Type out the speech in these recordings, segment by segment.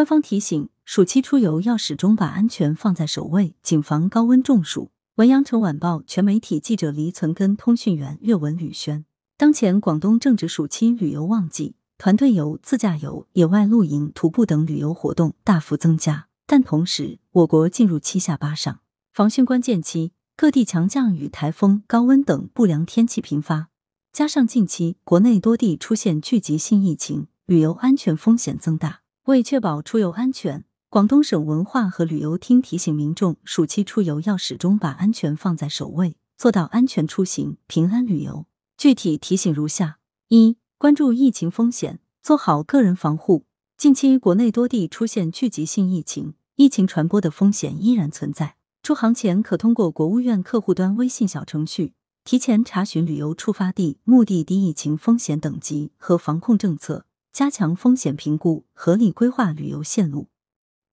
官方提醒：暑期出游要始终把安全放在首位，谨防高温中暑。文阳城晚报全媒体记者黎存根，通讯员岳文吕轩。当前广东正值暑期旅游旺季，团队游、自驾游、野外露营、徒步等旅游活动大幅增加。但同时，我国进入七下八上防汛关键期，各地强降雨、台风、高温等不良天气频发，加上近期国内多地出现聚集性疫情，旅游安全风险增大。为确保出游安全，广东省文化和旅游厅提醒民众，暑期出游要始终把安全放在首位，做到安全出行、平安旅游。具体提醒如下：一、关注疫情风险，做好个人防护。近期国内多地出现聚集性疫情，疫情传播的风险依然存在。出行前可通过国务院客户端微信小程序提前查询旅游出发地、目的地疫情风险等级和防控政策。加强风险评估，合理规划旅游线路，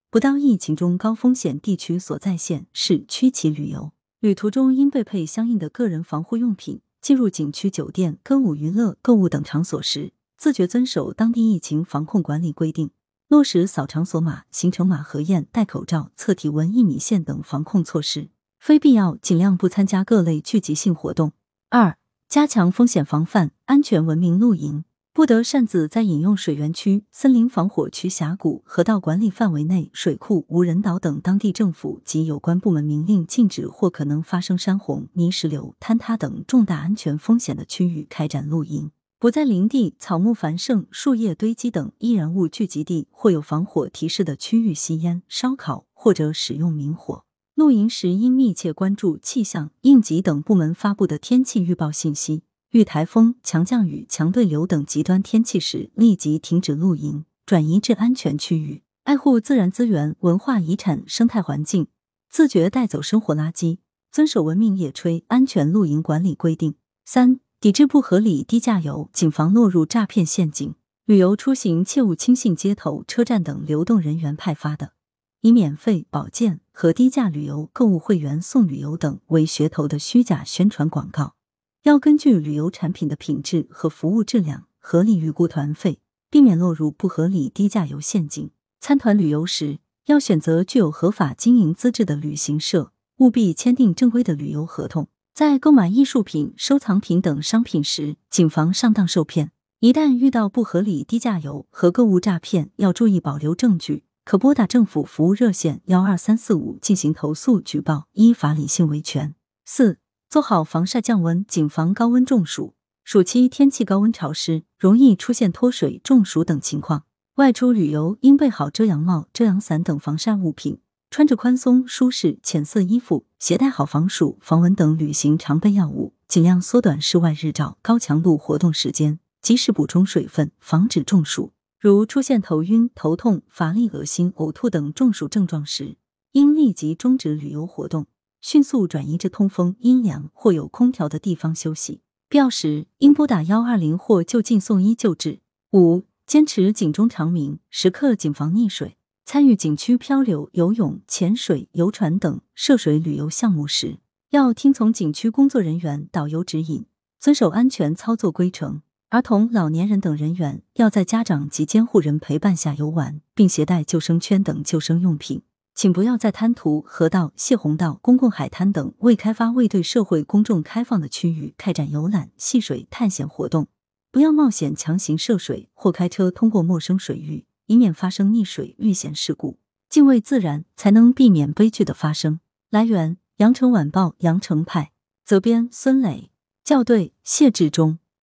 不到疫情中高风险地区所在县市区级旅游。旅途中应备配相应的个人防护用品。进入景区、酒店、歌舞娱乐、购物等场所时，自觉遵守当地疫情防控管理规定，落实扫场所码、行程码核验、戴口罩、测体温、一米线等防控措施。非必要尽量不参加各类聚集性活动。二、加强风险防范，安全文明露营。不得擅自在饮用水源区、森林防火区、峡谷、河道管理范围内、水库、无人岛等当地政府及有关部门明令禁止或可能发生山洪、泥石流坍塌等重大安全风险的区域开展露营。不在林地、草木繁盛、树叶堆积等易燃物聚集地或有防火提示的区域吸烟、烧烤或者使用明火。露营时应密切关注气象、应急等部门发布的天气预报信息。遇台风、强降雨、强对流等极端天气时，立即停止露营，转移至安全区域。爱护自然资源、文化遗产、生态环境，自觉带走生活垃圾，遵守文明野炊、安全露营管理规定。三、抵制不合理低价游，谨防落入诈骗陷阱。旅游出行切勿轻信街头、车站等流动人员派发的以免费、保健和低价旅游、购物会员送旅游等为噱头的虚假宣传广告。要根据旅游产品的品质和服务质量合理预估团费，避免落入不合理低价游陷阱。参团旅游时，要选择具有合法经营资质的旅行社，务必签订正规的旅游合同。在购买艺术品、收藏品等商品时，谨防上当受骗。一旦遇到不合理低价游和购物诈骗，要注意保留证据，可拨打政府服务热线幺二三四五进行投诉举报，依法理性维权。四。做好防晒降温，谨防高温中暑。暑期天气高温潮湿，容易出现脱水、中暑等情况。外出旅游应备好遮阳帽、遮阳伞等防晒物品，穿着宽松舒适浅色衣服，携带好防暑、防蚊等旅行常备药物，尽量缩短室外日照、高强度活动时间，及时补充水分，防止中暑。如出现头晕、头痛、乏力、恶心、呕吐等中暑症状时，应立即终止旅游活动。迅速转移至通风、阴凉或有空调的地方休息。必要时应拨打幺二零或就近送医救治。五、坚持警钟长鸣，时刻谨防溺水。参与景区漂流、游泳、潜水、游船等涉水旅游项目时，要听从景区工作人员、导游指引，遵守安全操作规程。儿童、老年人等人员要在家长及监护人陪伴下游玩，并携带救生圈等救生用品。请不要在滩涂、河道、泄洪道、公共海滩等未开发、未对社会公众开放的区域开展游览、戏水、探险活动。不要冒险强行涉水或开车通过陌生水域，以免发生溺水遇险事故。敬畏自然，才能避免悲剧的发生。来源：羊城晚报·羊城派，责编：孙磊，校对：谢志忠。